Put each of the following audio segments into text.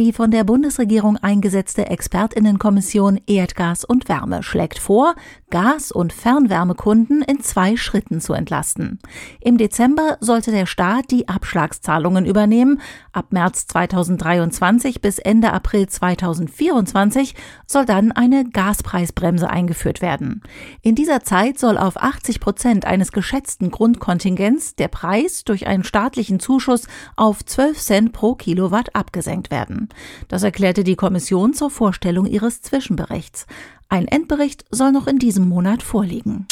Die von der Bundesregierung eingesetzte Expertinnenkommission Erdgas und Wärme schlägt vor, Gas- und Fernwärmekunden in zwei Schritten zu entlasten. Im Dezember sollte der Staat die Abschlagszahlungen übernehmen. Ab März 2023 bis Ende April 2024 soll dann eine Gaspreisbremse eingeführt werden. In dieser Zeit soll auf 80 Prozent eines geschätzten Grundkontingents der Preis durch einen staatlichen Zuschuss auf 12 Cent pro Kilowatt abgesenkt werden. Das erklärte die Kommission zur Vorstellung ihres Zwischenberichts. Ein Endbericht soll noch in diesem Monat vorliegen.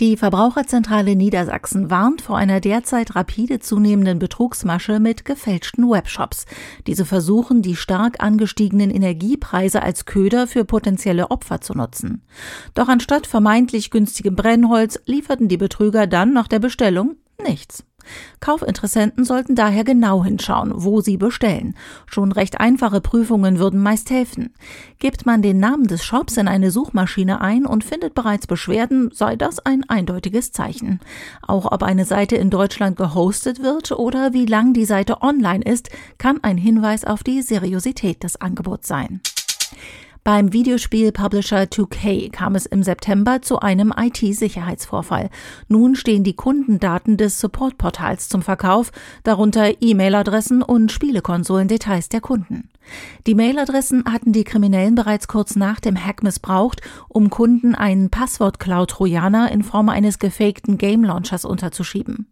Die Verbraucherzentrale Niedersachsen warnt vor einer derzeit rapide zunehmenden Betrugsmasche mit gefälschten Webshops. Diese versuchen, die stark angestiegenen Energiepreise als Köder für potenzielle Opfer zu nutzen. Doch anstatt vermeintlich günstigem Brennholz lieferten die Betrüger dann nach der Bestellung nichts. Kaufinteressenten sollten daher genau hinschauen, wo sie bestellen. Schon recht einfache Prüfungen würden meist helfen. Gibt man den Namen des Shops in eine Suchmaschine ein und findet bereits Beschwerden, sei das ein eindeutiges Zeichen. Auch ob eine Seite in Deutschland gehostet wird oder wie lang die Seite online ist, kann ein Hinweis auf die Seriosität des Angebots sein. Beim Videospiel-Publisher 2K kam es im September zu einem IT-Sicherheitsvorfall. Nun stehen die Kundendaten des Supportportals zum Verkauf, darunter E-Mail-Adressen und Spielekonsolen-Details der Kunden. Die Mailadressen hatten die Kriminellen bereits kurz nach dem Hack missbraucht, um Kunden einen Passwort-Cloud-Trojaner in Form eines gefakten Game-Launchers unterzuschieben.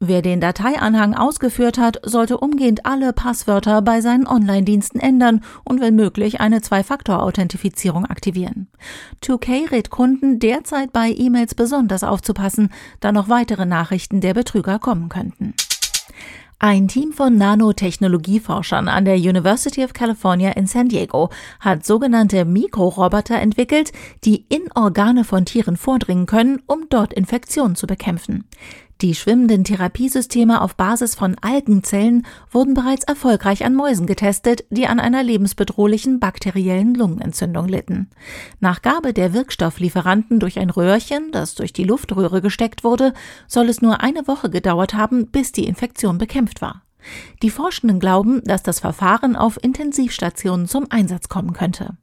Wer den Dateianhang ausgeführt hat, sollte umgehend alle Passwörter bei seinen Online-Diensten ändern und wenn möglich eine Zwei-Faktor-Authentifizierung aktivieren. 2K rät Kunden derzeit bei E-Mails besonders aufzupassen, da noch weitere Nachrichten der Betrüger kommen könnten. Ein Team von Nanotechnologieforschern an der University of California in San Diego hat sogenannte Mikroroboter entwickelt, die in Organe von Tieren vordringen können, um dort Infektionen zu bekämpfen. Die schwimmenden Therapiesysteme auf Basis von Algenzellen wurden bereits erfolgreich an Mäusen getestet, die an einer lebensbedrohlichen bakteriellen Lungenentzündung litten. Nach Gabe der Wirkstofflieferanten durch ein Röhrchen, das durch die Luftröhre gesteckt wurde, soll es nur eine Woche gedauert haben, bis die Infektion bekämpft war. Die Forschenden glauben, dass das Verfahren auf Intensivstationen zum Einsatz kommen könnte.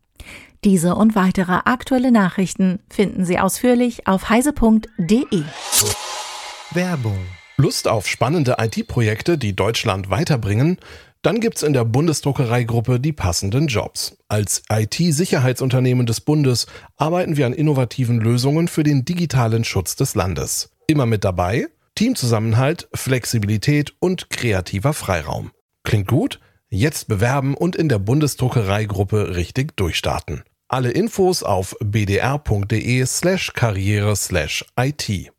Diese und weitere aktuelle Nachrichten finden Sie ausführlich auf heise.de. Werbung. Lust auf spannende IT-Projekte, die Deutschland weiterbringen? Dann gibt's in der Bundesdruckereigruppe die passenden Jobs. Als IT-Sicherheitsunternehmen des Bundes arbeiten wir an innovativen Lösungen für den digitalen Schutz des Landes. Immer mit dabei Teamzusammenhalt, Flexibilität und kreativer Freiraum. Klingt gut? Jetzt bewerben und in der Bundesdruckereigruppe richtig durchstarten. Alle Infos auf bdr.de slash karriere slash IT.